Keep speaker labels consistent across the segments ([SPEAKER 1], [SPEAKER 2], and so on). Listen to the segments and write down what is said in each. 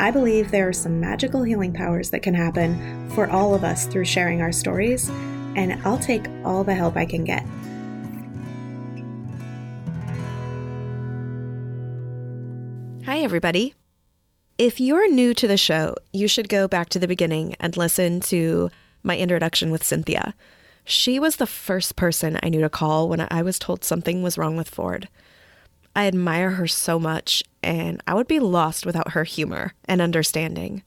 [SPEAKER 1] I believe there are some magical healing powers that can happen for all of us through sharing our stories, and I'll take all the help I can get.
[SPEAKER 2] Hi, everybody. If you're new to the show, you should go back to the beginning and listen to my introduction with Cynthia. She was the first person I knew to call when I was told something was wrong with Ford. I admire her so much, and I would be lost without her humor and understanding.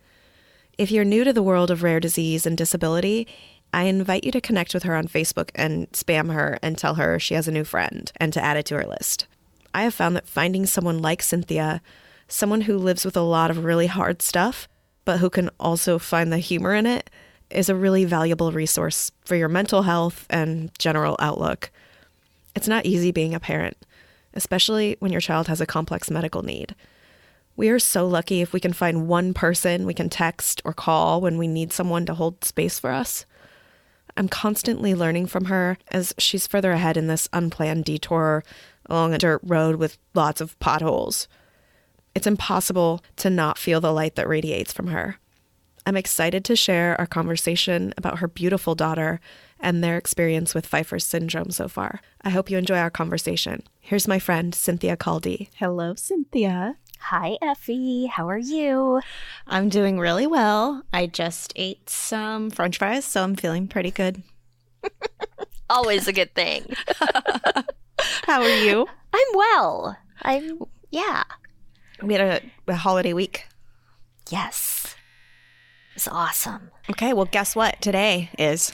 [SPEAKER 2] If you're new to the world of rare disease and disability, I invite you to connect with her on Facebook and spam her and tell her she has a new friend and to add it to her list. I have found that finding someone like Cynthia, someone who lives with a lot of really hard stuff, but who can also find the humor in it, is a really valuable resource for your mental health and general outlook. It's not easy being a parent, especially when your child has a complex medical need. We are so lucky if we can find one person we can text or call when we need someone to hold space for us. I'm constantly learning from her as she's further ahead in this unplanned detour along a dirt road with lots of potholes. It's impossible to not feel the light that radiates from her. I'm excited to share our conversation about her beautiful daughter and their experience with Pfeiffer's syndrome so far. I hope you enjoy our conversation. Here's my friend, Cynthia Caldy.
[SPEAKER 1] Hello, Cynthia.
[SPEAKER 3] Hi, Effie. How are you?
[SPEAKER 2] I'm doing really well. I just ate some french fries, so I'm feeling pretty good.
[SPEAKER 3] Always a good thing.
[SPEAKER 2] How are you?
[SPEAKER 3] I'm well. I'm, yeah.
[SPEAKER 2] We had a, a holiday week.
[SPEAKER 3] Yes. It's awesome.
[SPEAKER 2] Okay, well, guess what today is?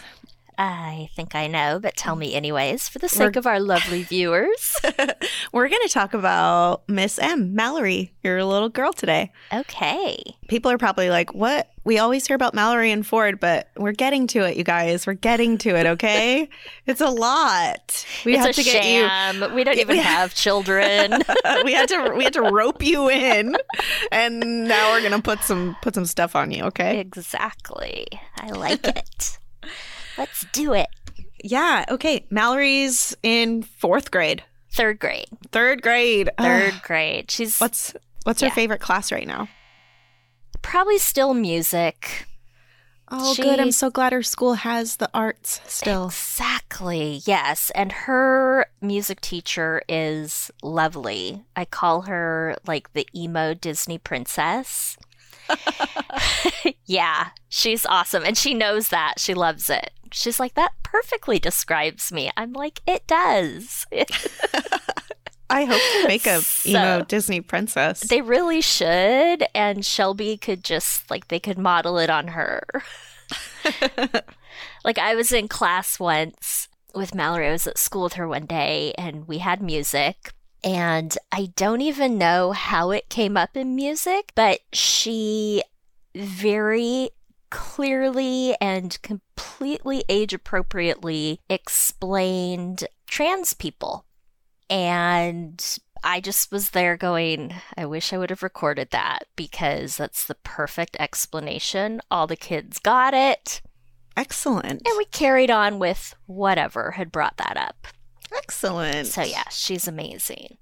[SPEAKER 3] I think I know, but tell me anyways, for the sake We're... of our lovely viewers.
[SPEAKER 2] We're going to talk about Miss M, Mallory, your little girl today.
[SPEAKER 3] Okay.
[SPEAKER 2] People are probably like, what? We always hear about Mallory and Ford, but we're getting to it, you guys. We're getting to it, okay? it's a lot.
[SPEAKER 3] We it's have to sham. get you. We don't even have children.
[SPEAKER 2] we had to we had to rope you in, and now we're gonna put some put some stuff on you, okay?
[SPEAKER 3] Exactly. I like it. Let's do it.
[SPEAKER 2] Yeah. Okay. Mallory's in fourth grade.
[SPEAKER 3] Third grade.
[SPEAKER 2] Third grade.
[SPEAKER 3] Third Ugh. grade. She's
[SPEAKER 2] what's what's yeah. her favorite class right now?
[SPEAKER 3] Probably still music.
[SPEAKER 2] Oh, she, good. I'm so glad her school has the arts still.
[SPEAKER 3] Exactly. Yes. And her music teacher is lovely. I call her like the emo Disney princess. yeah, she's awesome. And she knows that. She loves it. She's like, that perfectly describes me. I'm like, it does.
[SPEAKER 2] I hope to make a so, emo Disney princess.
[SPEAKER 3] They really should. And Shelby could just, like, they could model it on her. like, I was in class once with Mallory. I was at school with her one day and we had music. And I don't even know how it came up in music, but she very clearly and completely age appropriately explained trans people. And I just was there going, I wish I would have recorded that because that's the perfect explanation. All the kids got it.
[SPEAKER 2] Excellent.
[SPEAKER 3] And we carried on with whatever had brought that up.
[SPEAKER 2] Excellent.
[SPEAKER 3] So, yeah, she's amazing.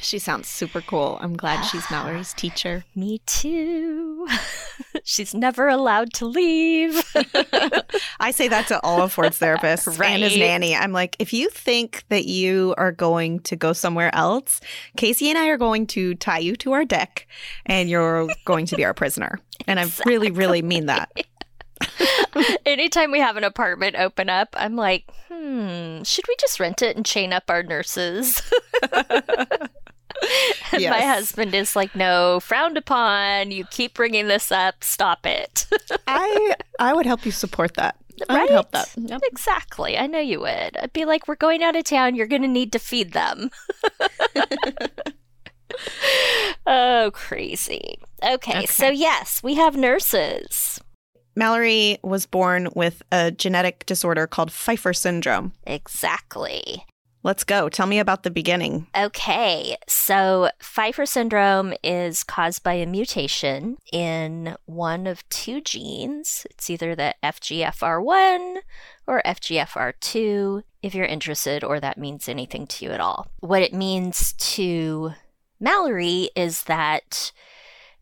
[SPEAKER 2] She sounds super cool. I'm glad she's Mallory's teacher.
[SPEAKER 3] Me too. she's never allowed to leave.
[SPEAKER 2] I say that to all of Ford's therapists right. and his nanny. I'm like, if you think that you are going to go somewhere else, Casey and I are going to tie you to our deck and you're going to be our prisoner. And exactly. I really, really mean that.
[SPEAKER 3] Anytime we have an apartment open up, I'm like, hmm, should we just rent it and chain up our nurses? and yes. my husband is like, no, frowned upon. You keep bringing this up. Stop it.
[SPEAKER 2] I I would help you support that. I would help that. Yep.
[SPEAKER 3] Exactly. I know you would. I'd be like, we're going out of town. You're going to need to feed them. oh, crazy. Okay, okay, so yes, we have nurses.
[SPEAKER 2] Mallory was born with a genetic disorder called Pfeiffer syndrome.
[SPEAKER 3] Exactly.
[SPEAKER 2] Let's go. Tell me about the beginning.
[SPEAKER 3] Okay, so Pfeiffer syndrome is caused by a mutation in one of two genes. It's either the FGFR1 or FGFR2, if you're interested or that means anything to you at all. What it means to Mallory is that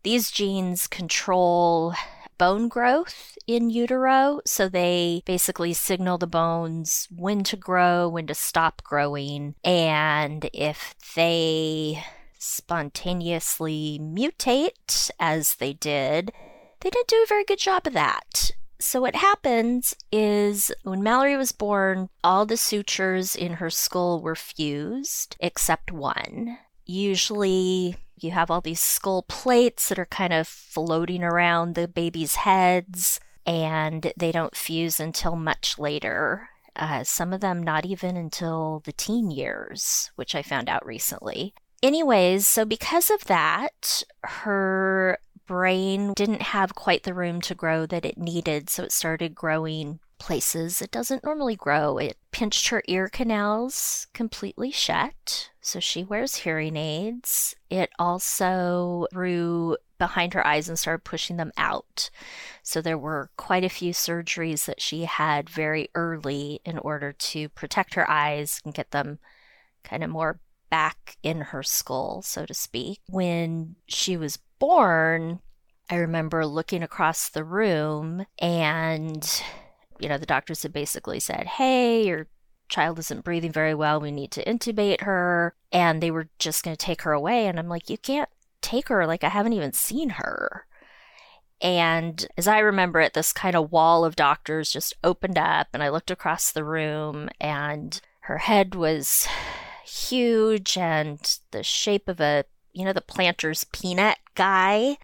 [SPEAKER 3] these genes control bone growth in utero. So they basically signal the bones when to grow, when to stop growing. And if they spontaneously mutate, as they did, they didn't do a very good job of that. So, what happens is when Mallory was born, all the sutures in her skull were fused except one. Usually, you have all these skull plates that are kind of floating around the baby's heads, and they don't fuse until much later. Uh, some of them not even until the teen years, which I found out recently. Anyways, so because of that, her brain didn't have quite the room to grow that it needed, so it started growing places it doesn't normally grow. It pinched her ear canals completely shut, so she wears hearing aids. It also grew behind her eyes and started pushing them out. So there were quite a few surgeries that she had very early in order to protect her eyes and get them kind of more back in her skull, so to speak. When she was born, I remember looking across the room and you know, the doctors had basically said, hey, your child isn't breathing very well. We need to intubate her. And they were just going to take her away. And I'm like, you can't take her. Like, I haven't even seen her. And as I remember it, this kind of wall of doctors just opened up, and I looked across the room, and her head was huge and the shape of a, you know, the Planters peanut guy.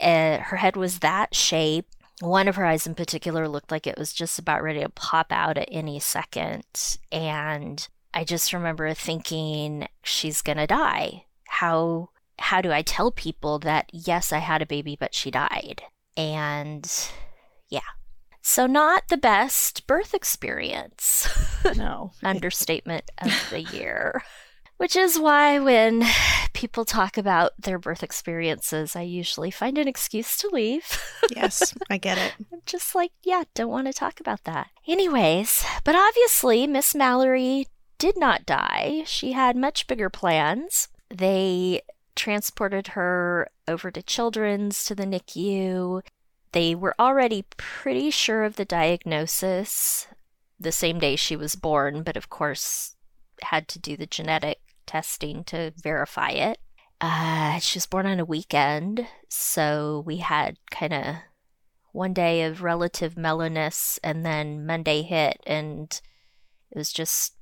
[SPEAKER 3] Uh, her head was that shape. One of her eyes in particular looked like it was just about ready to pop out at any second. And I just remember thinking, she's going to die. How how do I tell people that yes, I had a baby but she died? And yeah. So not the best birth experience.
[SPEAKER 2] No.
[SPEAKER 3] Understatement of the year. Which is why when people talk about their birth experiences, I usually find an excuse to leave.
[SPEAKER 2] yes, I get it.
[SPEAKER 3] I'm just like, yeah, don't want to talk about that. Anyways, but obviously, Miss Mallory did not die. She had much bigger plans. They transported her over to Children's to the NICU. They were already pretty sure of the diagnosis the same day she was born, but of course, had to do the genetic testing to verify it. Uh, she was born on a weekend, so we had kind of one day of relative mellowness, and then Monday hit, and it was just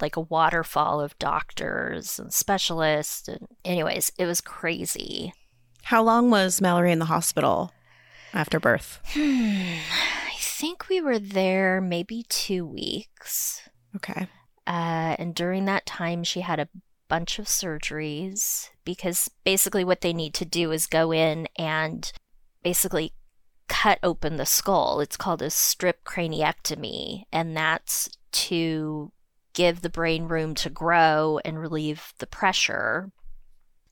[SPEAKER 3] like a waterfall of doctors and specialists. And, anyways, it was crazy.
[SPEAKER 2] How long was Mallory in the hospital after birth?
[SPEAKER 3] I think we were there maybe two weeks.
[SPEAKER 2] Okay.
[SPEAKER 3] Uh, and during that time, she had a bunch of surgeries because basically what they need to do is go in and basically cut open the skull. It's called a strip craniectomy, and that's to give the brain room to grow and relieve the pressure.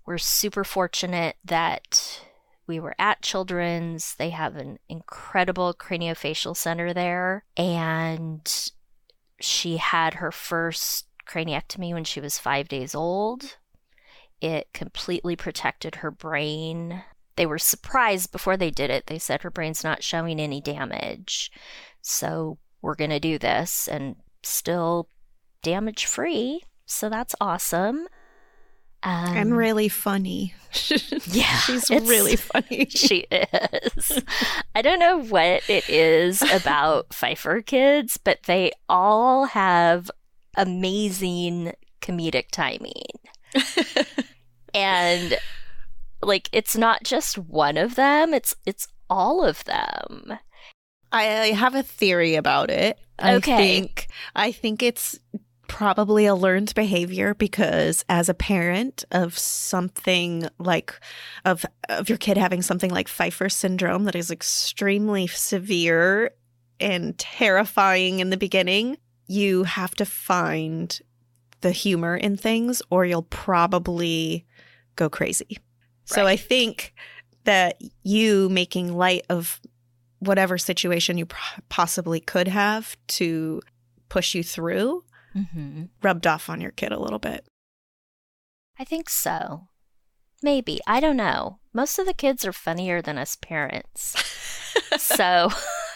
[SPEAKER 3] We're super fortunate that we were at Children's. They have an incredible craniofacial center there, and she had her first craniectomy when she was five days old. It completely protected her brain. They were surprised before they did it. They said her brain's not showing any damage. So we're going to do this and still damage free. So that's awesome.
[SPEAKER 2] Um, and really funny.
[SPEAKER 3] yeah.
[SPEAKER 2] She's really funny.
[SPEAKER 3] she is. I don't know what it is about Pfeiffer kids, but they all have amazing comedic timing. and like it's not just one of them, it's it's all of them.
[SPEAKER 2] I have a theory about it.
[SPEAKER 3] Okay.
[SPEAKER 2] I think I think it's probably a learned behavior because as a parent of something like of of your kid having something like Pfeiffer syndrome that is extremely severe and terrifying in the beginning, you have to find the humor in things or you'll probably go crazy. So I think that you making light of whatever situation you possibly could have to push you through mm-hmm. rubbed off on your kid a little bit.
[SPEAKER 3] I think so. Maybe. I don't know. Most of the kids are funnier than us parents. so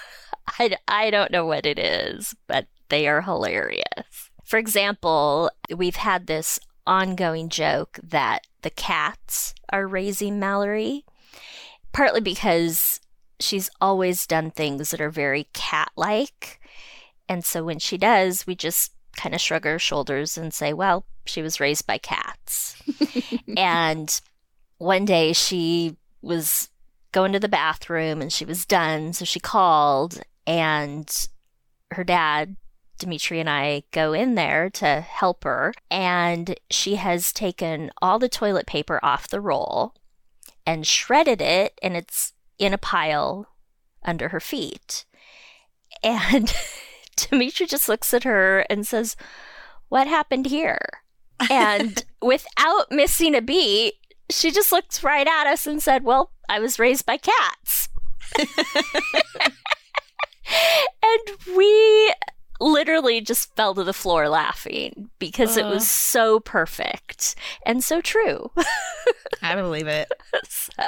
[SPEAKER 3] I, I don't know what it is, but they are hilarious. For example, we've had this ongoing joke that the cats are raising Mallory, partly because she's always done things that are very cat like. And so when she does, we just kind of shrug her shoulders and say, well, she was raised by cats. and one day she was going to the bathroom and she was done. So she called, and her dad, Dimitri, and I go in there to help her. And she has taken all the toilet paper off the roll and shredded it, and it's in a pile under her feet. And Dimitri just looks at her and says, What happened here? And without missing a beat, she just looked right at us and said, Well, I was raised by cats. and we literally just fell to the floor laughing because uh. it was so perfect and so true.
[SPEAKER 2] I believe it.
[SPEAKER 3] so,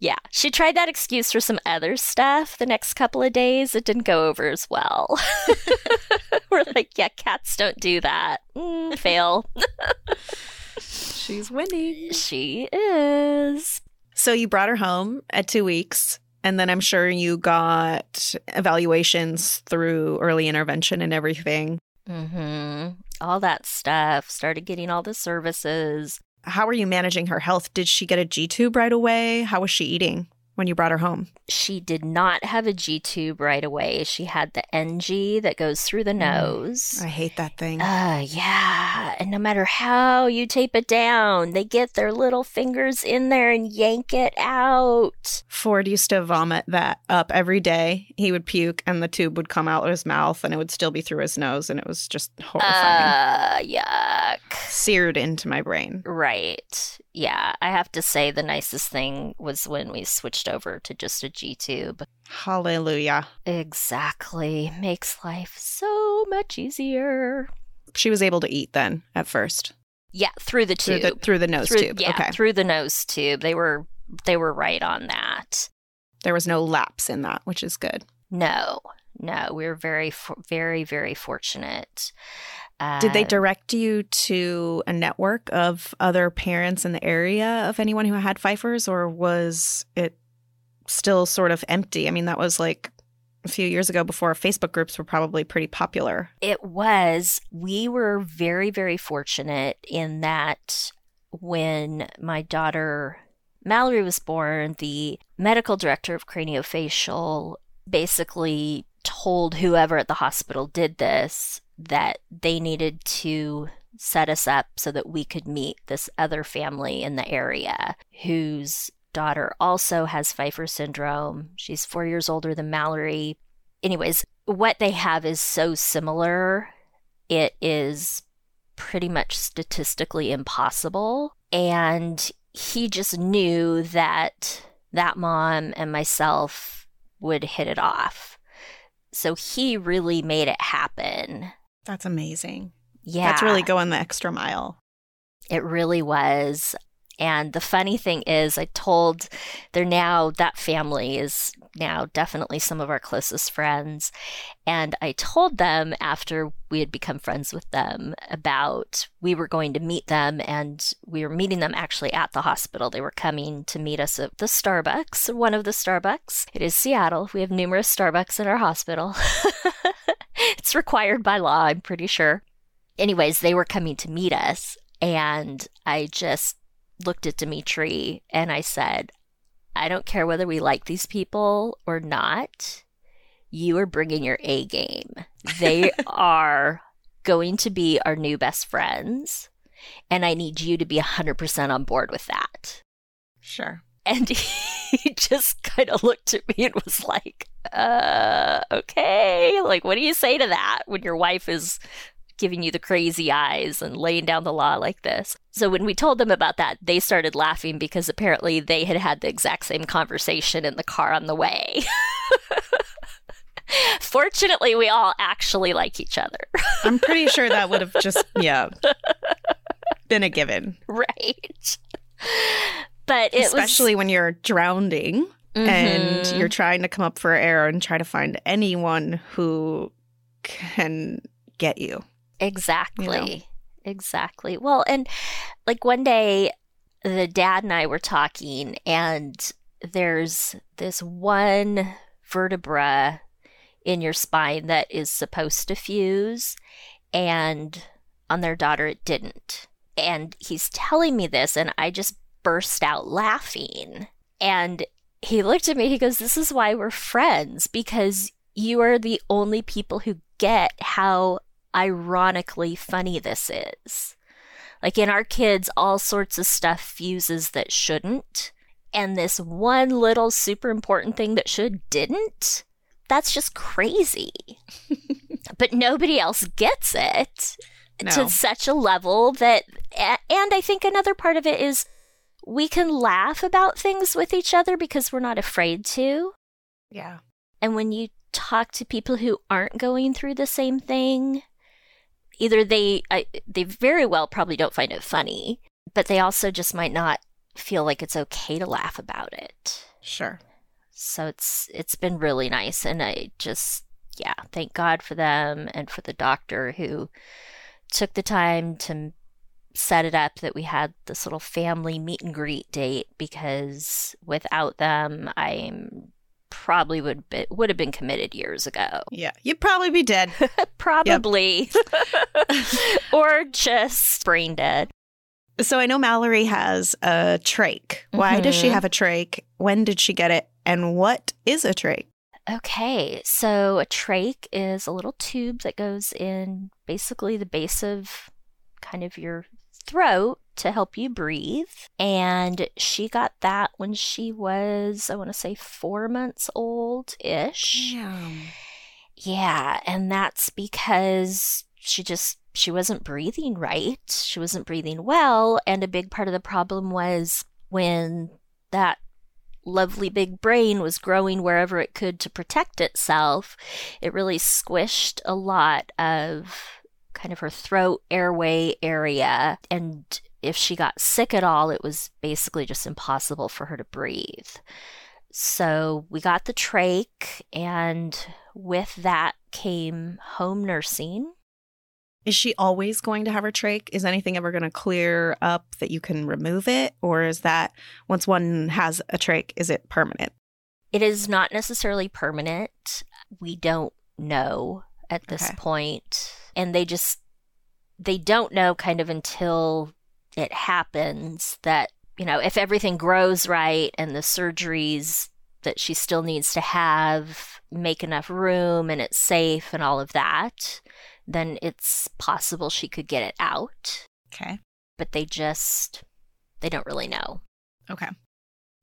[SPEAKER 3] yeah, she tried that excuse for some other stuff the next couple of days. It didn't go over as well. We're like, yeah, cats don't do that. Mm, fail.
[SPEAKER 2] She's winning.
[SPEAKER 3] She is.
[SPEAKER 2] So you brought her home at two weeks. And then I'm sure you got evaluations through early intervention and everything.
[SPEAKER 3] Mm-hmm. All that stuff. Started getting all the services.
[SPEAKER 2] How were you managing her health? Did she get a G tube right away? How was she eating? When you brought her home?
[SPEAKER 3] She did not have a G tube right away. She had the NG that goes through the mm. nose.
[SPEAKER 2] I hate that thing.
[SPEAKER 3] Uh, yeah. And no matter how you tape it down, they get their little fingers in there and yank it out.
[SPEAKER 2] Ford used to vomit that up every day. He would puke and the tube would come out of his mouth and it would still be through his nose and it was just horrifying.
[SPEAKER 3] Uh, yuck.
[SPEAKER 2] Seared into my brain.
[SPEAKER 3] Right yeah, I have to say the nicest thing was when we switched over to just a G tube.
[SPEAKER 2] Hallelujah.
[SPEAKER 3] Exactly. Makes life so much easier.
[SPEAKER 2] She was able to eat then at first.
[SPEAKER 3] Yeah, through the tube.
[SPEAKER 2] Through the, through the nose
[SPEAKER 3] through,
[SPEAKER 2] tube.
[SPEAKER 3] Yeah,
[SPEAKER 2] okay.
[SPEAKER 3] through the nose tube. They were they were right on that.
[SPEAKER 2] There was no lapse in that, which is good.
[SPEAKER 3] No. No, we are very very very fortunate.
[SPEAKER 2] Did they uh, direct you to a network of other parents in the area of anyone who had Pfeiffer's, or was it still sort of empty? I mean, that was like a few years ago before Facebook groups were probably pretty popular.
[SPEAKER 3] It was. We were very, very fortunate in that when my daughter Mallory was born, the medical director of craniofacial basically told whoever at the hospital did this that they needed to set us up so that we could meet this other family in the area whose daughter also has Pfeiffer syndrome. She's four years older than Mallory. Anyways, what they have is so similar, it is pretty much statistically impossible. And he just knew that that mom and myself would hit it off. So he really made it happen.
[SPEAKER 2] That's amazing.
[SPEAKER 3] Yeah.
[SPEAKER 2] That's really going the extra mile.
[SPEAKER 3] It really was. And the funny thing is, I told they're now, that family is now definitely some of our closest friends. And I told them after we had become friends with them about we were going to meet them and we were meeting them actually at the hospital. They were coming to meet us at the Starbucks, one of the Starbucks. It is Seattle. We have numerous Starbucks in our hospital. it's required by law, I'm pretty sure. Anyways, they were coming to meet us. And I just looked at Dimitri and I said, I don't care whether we like these people or not. You are bringing your A game. They are going to be our new best friends. And I need you to be 100% on board with that.
[SPEAKER 2] Sure.
[SPEAKER 3] And he just kind of looked at me and was like, uh, okay. Like, what do you say to that when your wife is giving you the crazy eyes and laying down the law like this? So, when we told them about that, they started laughing because apparently they had had the exact same conversation in the car on the way. Fortunately, we all actually like each other.
[SPEAKER 2] I'm pretty sure that would have just, yeah, been a given.
[SPEAKER 3] Right. But
[SPEAKER 2] especially
[SPEAKER 3] was...
[SPEAKER 2] when you're drowning mm-hmm. and you're trying to come up for air and try to find anyone who can get you.
[SPEAKER 3] Exactly. You know? Exactly. Well, and like one day the dad and I were talking and there's this one vertebra in your spine that is supposed to fuse and on their daughter it didn't. And he's telling me this and I just burst out laughing. And he looked at me, he goes, This is why we're friends, because you are the only people who get how ironically funny this is. Like in our kids, all sorts of stuff fuses that shouldn't. And this one little super important thing that should didn't. That's just crazy. but nobody else gets it no. to such a level that, and I think another part of it is we can laugh about things with each other because we're not afraid to.
[SPEAKER 2] Yeah.
[SPEAKER 3] And when you talk to people who aren't going through the same thing, either they I, they very well probably don't find it funny, but they also just might not feel like it's okay to laugh about it.
[SPEAKER 2] Sure.
[SPEAKER 3] So it's it's been really nice and I just yeah, thank God for them and for the doctor who took the time to set it up that we had this little family meet and greet date because without them, I probably would be, would have been committed years ago.
[SPEAKER 2] Yeah, you'd probably be dead.
[SPEAKER 3] probably, or just brain dead.
[SPEAKER 2] So I know Mallory has a trach. Why mm-hmm. does she mm-hmm. have a trach? When did she get it? And what is a trach?
[SPEAKER 3] Okay, so a trach is a little tube that goes in basically the base of kind of your throat to help you breathe. And she got that when she was, I want to say, four months old ish. Yeah. And that's because she just she wasn't breathing right. She wasn't breathing well. And a big part of the problem was when that lovely big brain was growing wherever it could to protect itself, it really squished a lot of kind of her throat airway area. And if she got sick at all, it was basically just impossible for her to breathe. So we got the trach, and with that came home nursing.
[SPEAKER 2] Is she always going to have her trach? Is anything ever going to clear up that you can remove it? Or is that once one has a trach, is it permanent?
[SPEAKER 3] It is not necessarily permanent. We don't know at this okay. point and they just they don't know kind of until it happens that you know if everything grows right and the surgeries that she still needs to have make enough room and it's safe and all of that then it's possible she could get it out.
[SPEAKER 2] Okay.
[SPEAKER 3] But they just they don't really know.
[SPEAKER 2] Okay.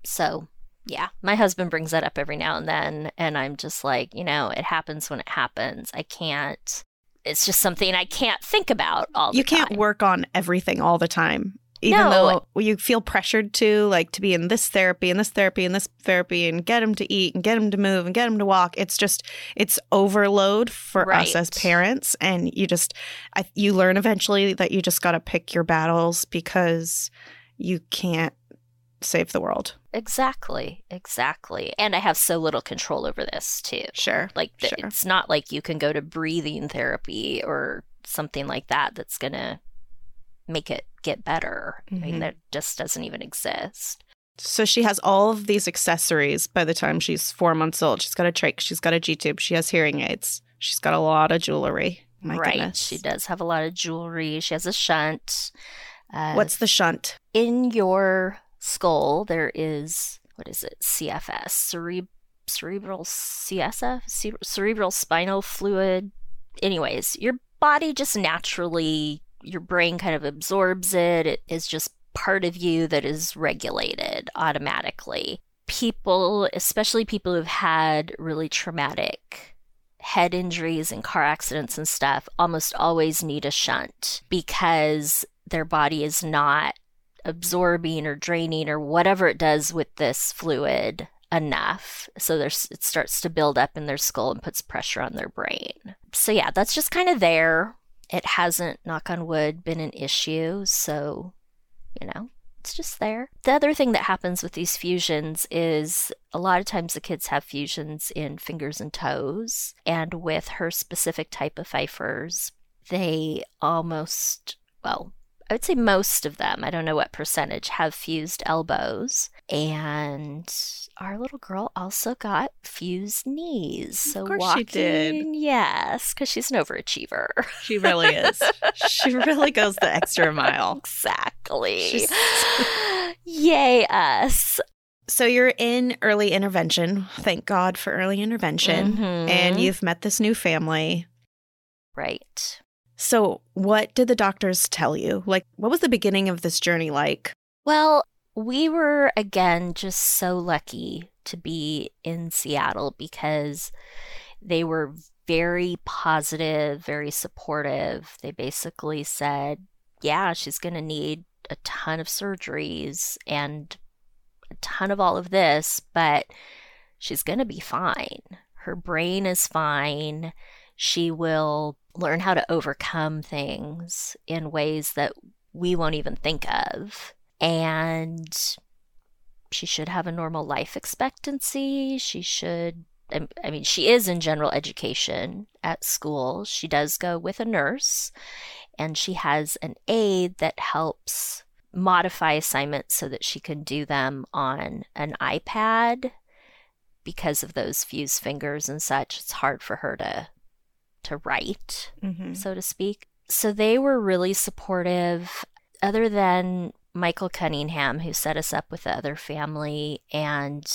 [SPEAKER 3] So yeah my husband brings that up every now and then and i'm just like you know it happens when it happens. I can't it's just something I can't think about all the time.
[SPEAKER 2] You can't
[SPEAKER 3] time.
[SPEAKER 2] work on everything all the time. Even no. though you feel pressured to, like, to be in this therapy and this therapy and this therapy and get him to eat and get him to move and get him to walk. It's just, it's overload for right. us as parents. And you just, I, you learn eventually that you just got to pick your battles because you can't save the world.
[SPEAKER 3] Exactly, exactly. And I have so little control over this too.
[SPEAKER 2] Sure.
[SPEAKER 3] Like
[SPEAKER 2] sure.
[SPEAKER 3] it's not like you can go to breathing therapy or something like that that's going to make it get better. Mm-hmm. I mean mm-hmm. that just doesn't even exist.
[SPEAKER 2] So she has all of these accessories by the time she's 4 months old. She's got a trach, she's got a G-tube, she has hearing aids. She's got a lot of jewelry. My
[SPEAKER 3] right.
[SPEAKER 2] Goodness.
[SPEAKER 3] She does have a lot of jewelry. She has a shunt.
[SPEAKER 2] Uh, What's the shunt?
[SPEAKER 3] In your skull, there is what is it? CFS, cere- cerebral CSF, cerebral spinal fluid. Anyways, your body just naturally, your brain kind of absorbs it. It is just part of you that is regulated automatically. People, especially people who've had really traumatic head injuries and car accidents and stuff, almost always need a shunt because their body is not absorbing or draining or whatever it does with this fluid enough. So there's it starts to build up in their skull and puts pressure on their brain. So yeah that's just kind of there. It hasn't knock on wood been an issue. So you know it's just there. The other thing that happens with these fusions is a lot of times the kids have fusions in fingers and toes. And with her specific type of Pfeiffer's they almost well I would say most of them, I don't know what percentage, have fused elbows. And our little girl also got fused knees. So
[SPEAKER 2] of course
[SPEAKER 3] walking,
[SPEAKER 2] she did.
[SPEAKER 3] yes, because she's an overachiever.
[SPEAKER 2] She really is. she really goes the extra mile.
[SPEAKER 3] exactly. Yay, us.
[SPEAKER 2] So you're in early intervention. Thank God for early intervention.
[SPEAKER 3] Mhm.
[SPEAKER 2] And you've met this new family.
[SPEAKER 3] Right.
[SPEAKER 2] So, what did the doctors tell you? Like, what was the beginning of this journey like?
[SPEAKER 3] Well, we were again just so lucky to be in Seattle because they were very positive, very supportive. They basically said, yeah, she's going to need a ton of surgeries and a ton of all of this, but she's going to be fine. Her brain is fine. She will learn how to overcome things in ways that we won't even think of. And she should have a normal life expectancy. She should, I mean, she is in general education at school. She does go with a nurse, and she has an aide that helps modify assignments so that she can do them on an iPad. Because of those fused fingers and such, it's hard for her to to write
[SPEAKER 2] Mm-hmm.
[SPEAKER 3] so to speak. So they were really supportive, other than Michael Cunningham, who set us up with the other family, and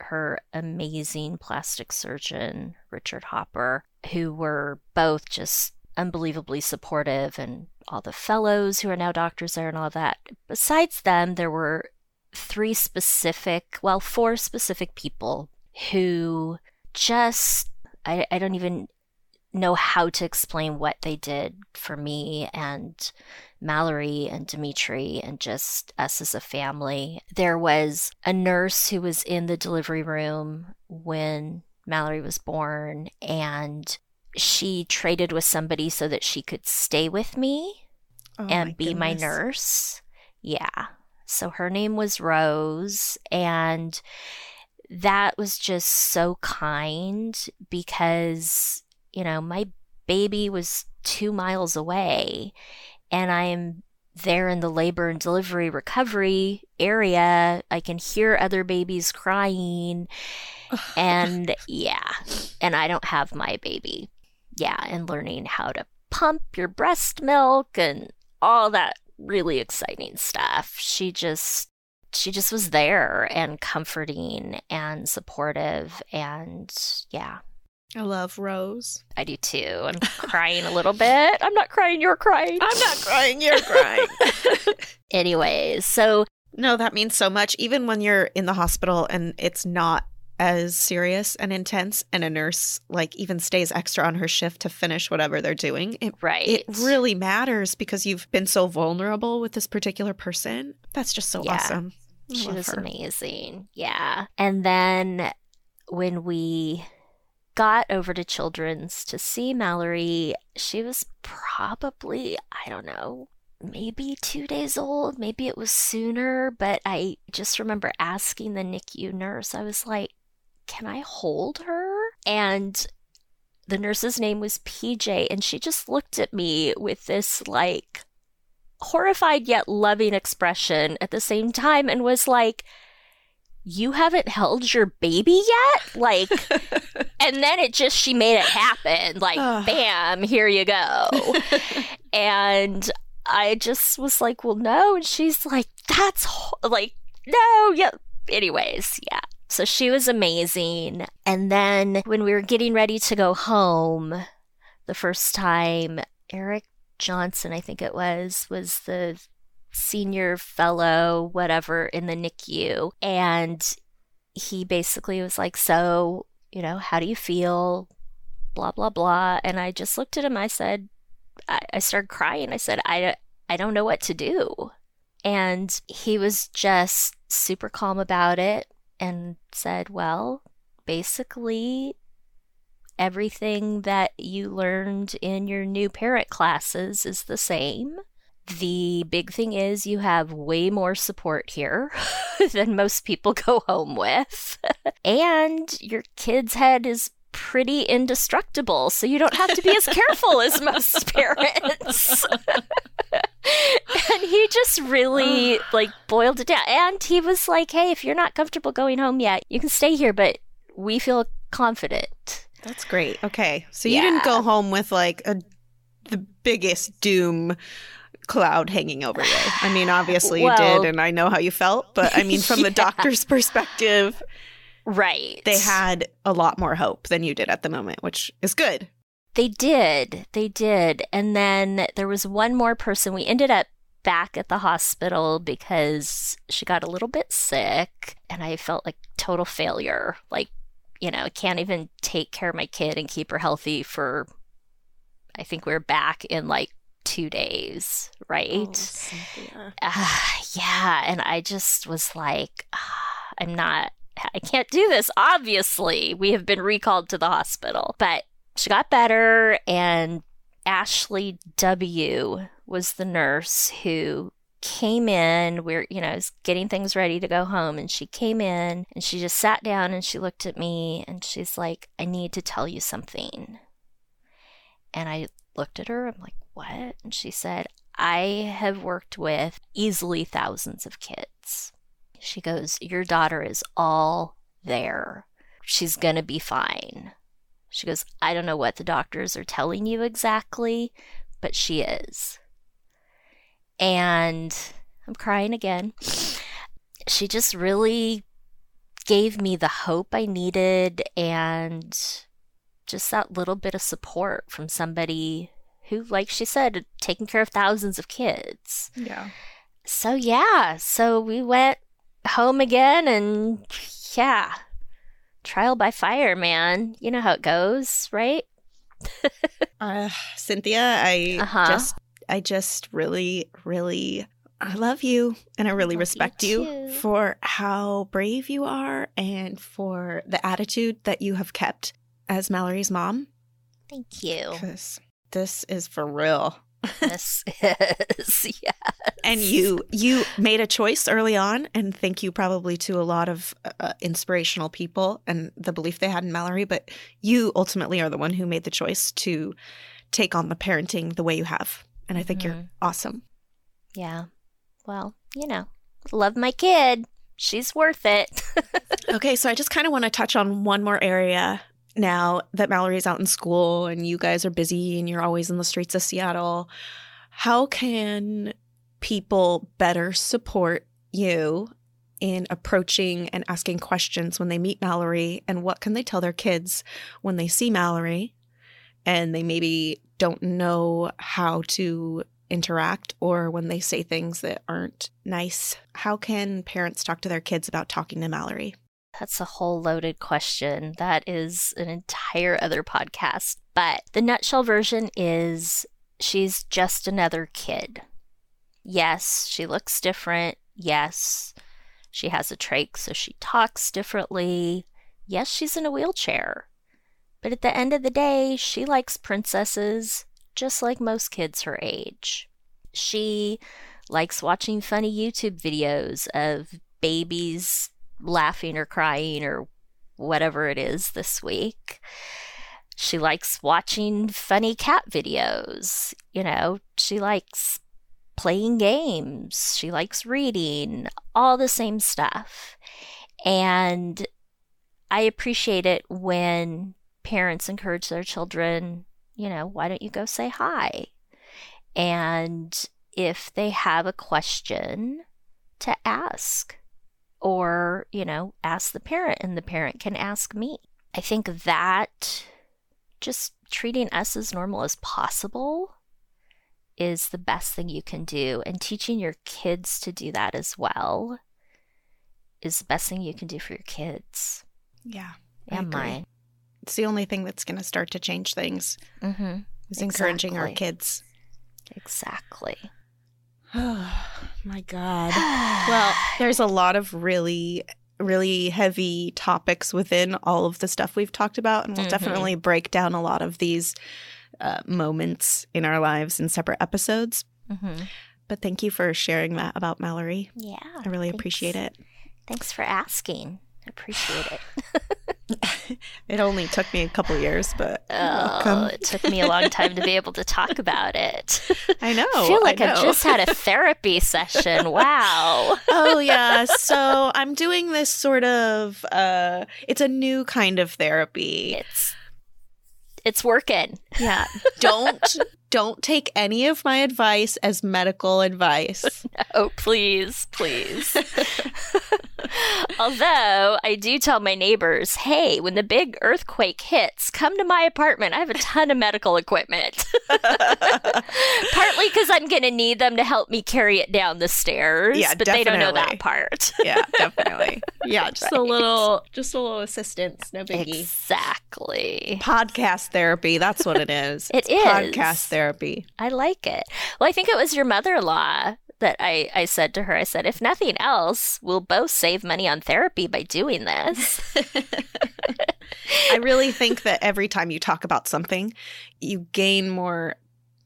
[SPEAKER 3] her amazing plastic surgeon, Richard Hopper, who were both just unbelievably supportive, and all the fellows who are now doctors there and all that. Besides them, there were three specific, well, four specific people who just, I, I don't even know how to explain what they did for me and Mallory and Dimitri and just us as a family. There was a nurse who was in the delivery room when Mallory was born, and she traded with somebody so that she could stay with me
[SPEAKER 2] Oh
[SPEAKER 3] and be my nurse. Yeah. So her name was Rose, and that was just so kind because, you know, my baby was two miles away, and I'm there in the labor and delivery recovery area. I can hear other babies crying, and yeah, and I don't have my baby. Yeah, and learning how to pump your breast milk and all that really exciting stuff. She just she just was there and comforting and supportive and yeah,
[SPEAKER 2] I love Rose.
[SPEAKER 3] I do too. I'm crying a little bit. I'm not crying, you're crying.
[SPEAKER 2] I'm not crying, you're crying.
[SPEAKER 3] Anyways, so
[SPEAKER 2] no, that means so much. Even when you're in the hospital and it's not as serious and intense, and a nurse like even stays extra on her shift to finish whatever they're doing, it
[SPEAKER 3] right.
[SPEAKER 2] it really matters because you've been so vulnerable with this particular person. That's just so
[SPEAKER 3] Yeah.
[SPEAKER 2] awesome. I
[SPEAKER 3] She was
[SPEAKER 2] her.
[SPEAKER 3] amazing. Yeah. And then when we got over to Children's to see Mallory, she was probably, I don't know, maybe two days old. Maybe it was sooner, but I just remember asking the NICU nurse, I was like, can I hold her? And the nurse's name was PJ, and she just looked at me with this like horrified yet loving expression at the same time and was like, You haven't held your baby yet? Like, and then it just, she made it happen. Like, bam, here you go. and I just was like, Well, no. And she's like, That's ho-" like, no, yeah. Anyways, yeah. So she was amazing. And then when we were getting ready to go home the first time, Eric Johnson, I think it was, was the senior fellow, whatever, in the NICU. And he basically was like, So, you know, how do you feel? Blah, blah, blah. And I just looked at him. I said, I, I started crying. I said, I, I don't know what to do. And he was just super calm about it and said, Well, basically, everything that you learned in your new parent classes is the same. The big thing is you have way more support here than most people go home with. and your kid's head is pretty indestructible, so you don't have to be as careful as most parents. and he just really like boiled it down. And he was like, "Hey, if you're not comfortable going home yet, you can stay here, but we feel confident."
[SPEAKER 2] That's great. Okay. So you yeah. didn't go home with like a the biggest doom cloud hanging over you. I mean, obviously well, you did and I know how you felt, but I mean from yeah. the doctor's perspective,
[SPEAKER 3] right.
[SPEAKER 2] They had a lot more hope than you did at the moment, which is good.
[SPEAKER 3] They did. They did. And then there was one more person. We ended up back at the hospital because she got a little bit sick and I felt like total failure. Like, you know, I can't even take care of my kid and keep her healthy for I think we are back in like two days, right? Oh, uh, yeah. And I just was like, uh, I'm not, I can't do this. Obviously, we have been recalled to the hospital. But she got better, and Ashley W. was the nurse who came in we're you know is getting things ready to go home and she came in and she just sat down and she looked at me and she's like i need to tell you something and i looked at her i'm like what and she said i have worked with easily thousands of kids she goes your daughter is all there she's going to be fine she goes, I don't know what the doctors are telling you exactly, but she is. And I'm crying again. She just really gave me the hope I needed and just that little bit of support from somebody who, like she said, taking care of thousands of kids.
[SPEAKER 2] Yeah.
[SPEAKER 3] So, yeah. So we went home again and yeah, trial by fire, man. You know how it goes, right?
[SPEAKER 2] uh, Cynthia, I uh-huh. just, I just really, really, I love you, and I really I respect you, you for how brave you are and for the attitude that you have kept as Mallory's mom.
[SPEAKER 3] Thank you.
[SPEAKER 2] Because this is for real.
[SPEAKER 3] this is yes.
[SPEAKER 2] And you you made a choice early on, and thank you probably to a lot of uh, inspirational people and the belief they had in Mallory. But you ultimately are the one who made the choice to take on the parenting the way you have, and I think mm-hmm. you're awesome.
[SPEAKER 3] Yeah. Well, you know, love my kid. She's worth it.
[SPEAKER 2] okay, so I just kind of want to touch on one more area now that Mallory's out in school and you guys are busy and you're always in the streets of Seattle, how can people better support you in approaching and asking questions when they meet Mallory? And what can they tell their kids when they see Mallory and they maybe don't know how to interact or when they say things that aren't nice? How can parents talk to their kids about talking to Mallory?
[SPEAKER 3] That's a whole loaded question. That is an entire other podcast. But the nutshell version is she's just another kid. Yes, she looks different. Yes, she has a trach, so she talks differently. Yes, she's in a wheelchair. But at the end of the day, she likes princesses just like most kids her age. She likes watching funny YouTube videos of babies laughing or crying or whatever it is this week. She likes watching funny cat videos. You know, she likes playing games. She likes reading, all the same stuff. And I appreciate it when parents encourage their children, you know, why don't you go say hi? And if they have a question, to ask or, you know, ask the parent and the parent can ask me. I think that just treating us as normal as possible is the best thing you can do. And teaching your kids to do that as well is the best thing you can do for your kids
[SPEAKER 2] Yeah. I
[SPEAKER 3] and
[SPEAKER 2] agree.
[SPEAKER 3] mine.
[SPEAKER 2] It's the only thing that's going to start to change things
[SPEAKER 3] Mm-hmm.
[SPEAKER 2] is encouraging our kids.
[SPEAKER 3] Exactly.
[SPEAKER 2] Oh, my God. Well, there's a lot of really, really heavy topics within all of the stuff we've talked about, and we'll
[SPEAKER 3] Mhm.
[SPEAKER 2] definitely break down a lot of these uh, moments in our lives in separate episodes.
[SPEAKER 3] hmm
[SPEAKER 2] But thank you for sharing that about Mallory.
[SPEAKER 3] Yeah.
[SPEAKER 2] I really
[SPEAKER 3] thanks.
[SPEAKER 2] appreciate it.
[SPEAKER 3] Thanks for asking. I appreciate it.
[SPEAKER 2] It only took me a couple years, but
[SPEAKER 3] Oh, it took me a long time to be able to talk about it.
[SPEAKER 2] I know.
[SPEAKER 3] I feel like
[SPEAKER 2] I
[SPEAKER 3] I, just had a therapy session. Wow.
[SPEAKER 2] oh yeah so i'm doing this sort of uh it's a new kind of therapy
[SPEAKER 3] It's it's working.
[SPEAKER 2] yeah don't don't take any of my advice as medical advice
[SPEAKER 3] Oh, please, please. Although I do tell my neighbors, hey, when the big earthquake hits, come to my apartment. I have a ton of medical equipment. Partly because I'm going to need them to help me carry it down the stairs.
[SPEAKER 2] Yeah,
[SPEAKER 3] but they don't know that part.
[SPEAKER 2] yeah definitely yeah just a little just a little assistance no biggie
[SPEAKER 3] Exactly.
[SPEAKER 2] podcast therapy that's what it is
[SPEAKER 3] It
[SPEAKER 2] It's
[SPEAKER 3] is.
[SPEAKER 2] podcast therapy
[SPEAKER 3] I like it. Well, I think it was your mother in law that I, I said to her, I said, if nothing else, we'll both save money on therapy by doing this.
[SPEAKER 2] I really think that every time you talk about something, you gain more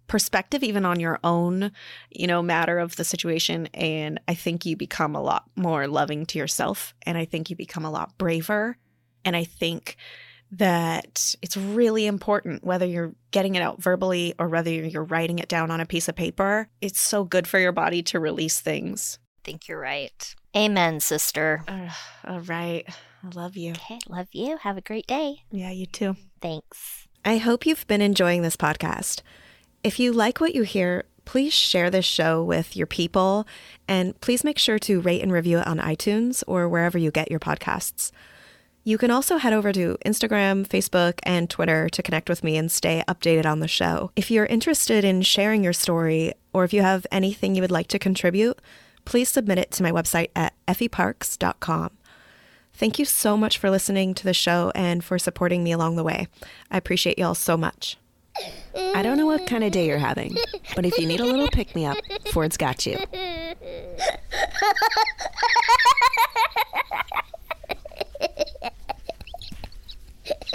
[SPEAKER 2] perspective even on your own, you know, matter of the situation and I think you become a lot more loving to yourself and I think you become a lot braver and I think that it's really important whether you're getting it out verbally or whether you're writing it down on a piece of paper. It's so good for your body to release things.
[SPEAKER 3] I think you're right. Amen, sister.
[SPEAKER 2] Ugh, all right. I love you.
[SPEAKER 3] Okay, love you. Have a great day.
[SPEAKER 2] Yeah, you too.
[SPEAKER 3] Thanks.
[SPEAKER 2] I hope you've been enjoying this podcast. If you like what you hear, please share this show with your people and please make sure to rate and review it on iTunes or wherever you get your podcasts. You can also head over to Instagram, Facebook, and Twitter to connect with me and stay updated on the show. If you're interested in sharing your story or if you have anything you would like to contribute, please submit it to my website at effieparks.com. Thank you so much for listening to the show and for supporting me along the way. I appreciate y'all so much. I don't know what kind of day you're having, but if you need a little pick me up, Ford's got you.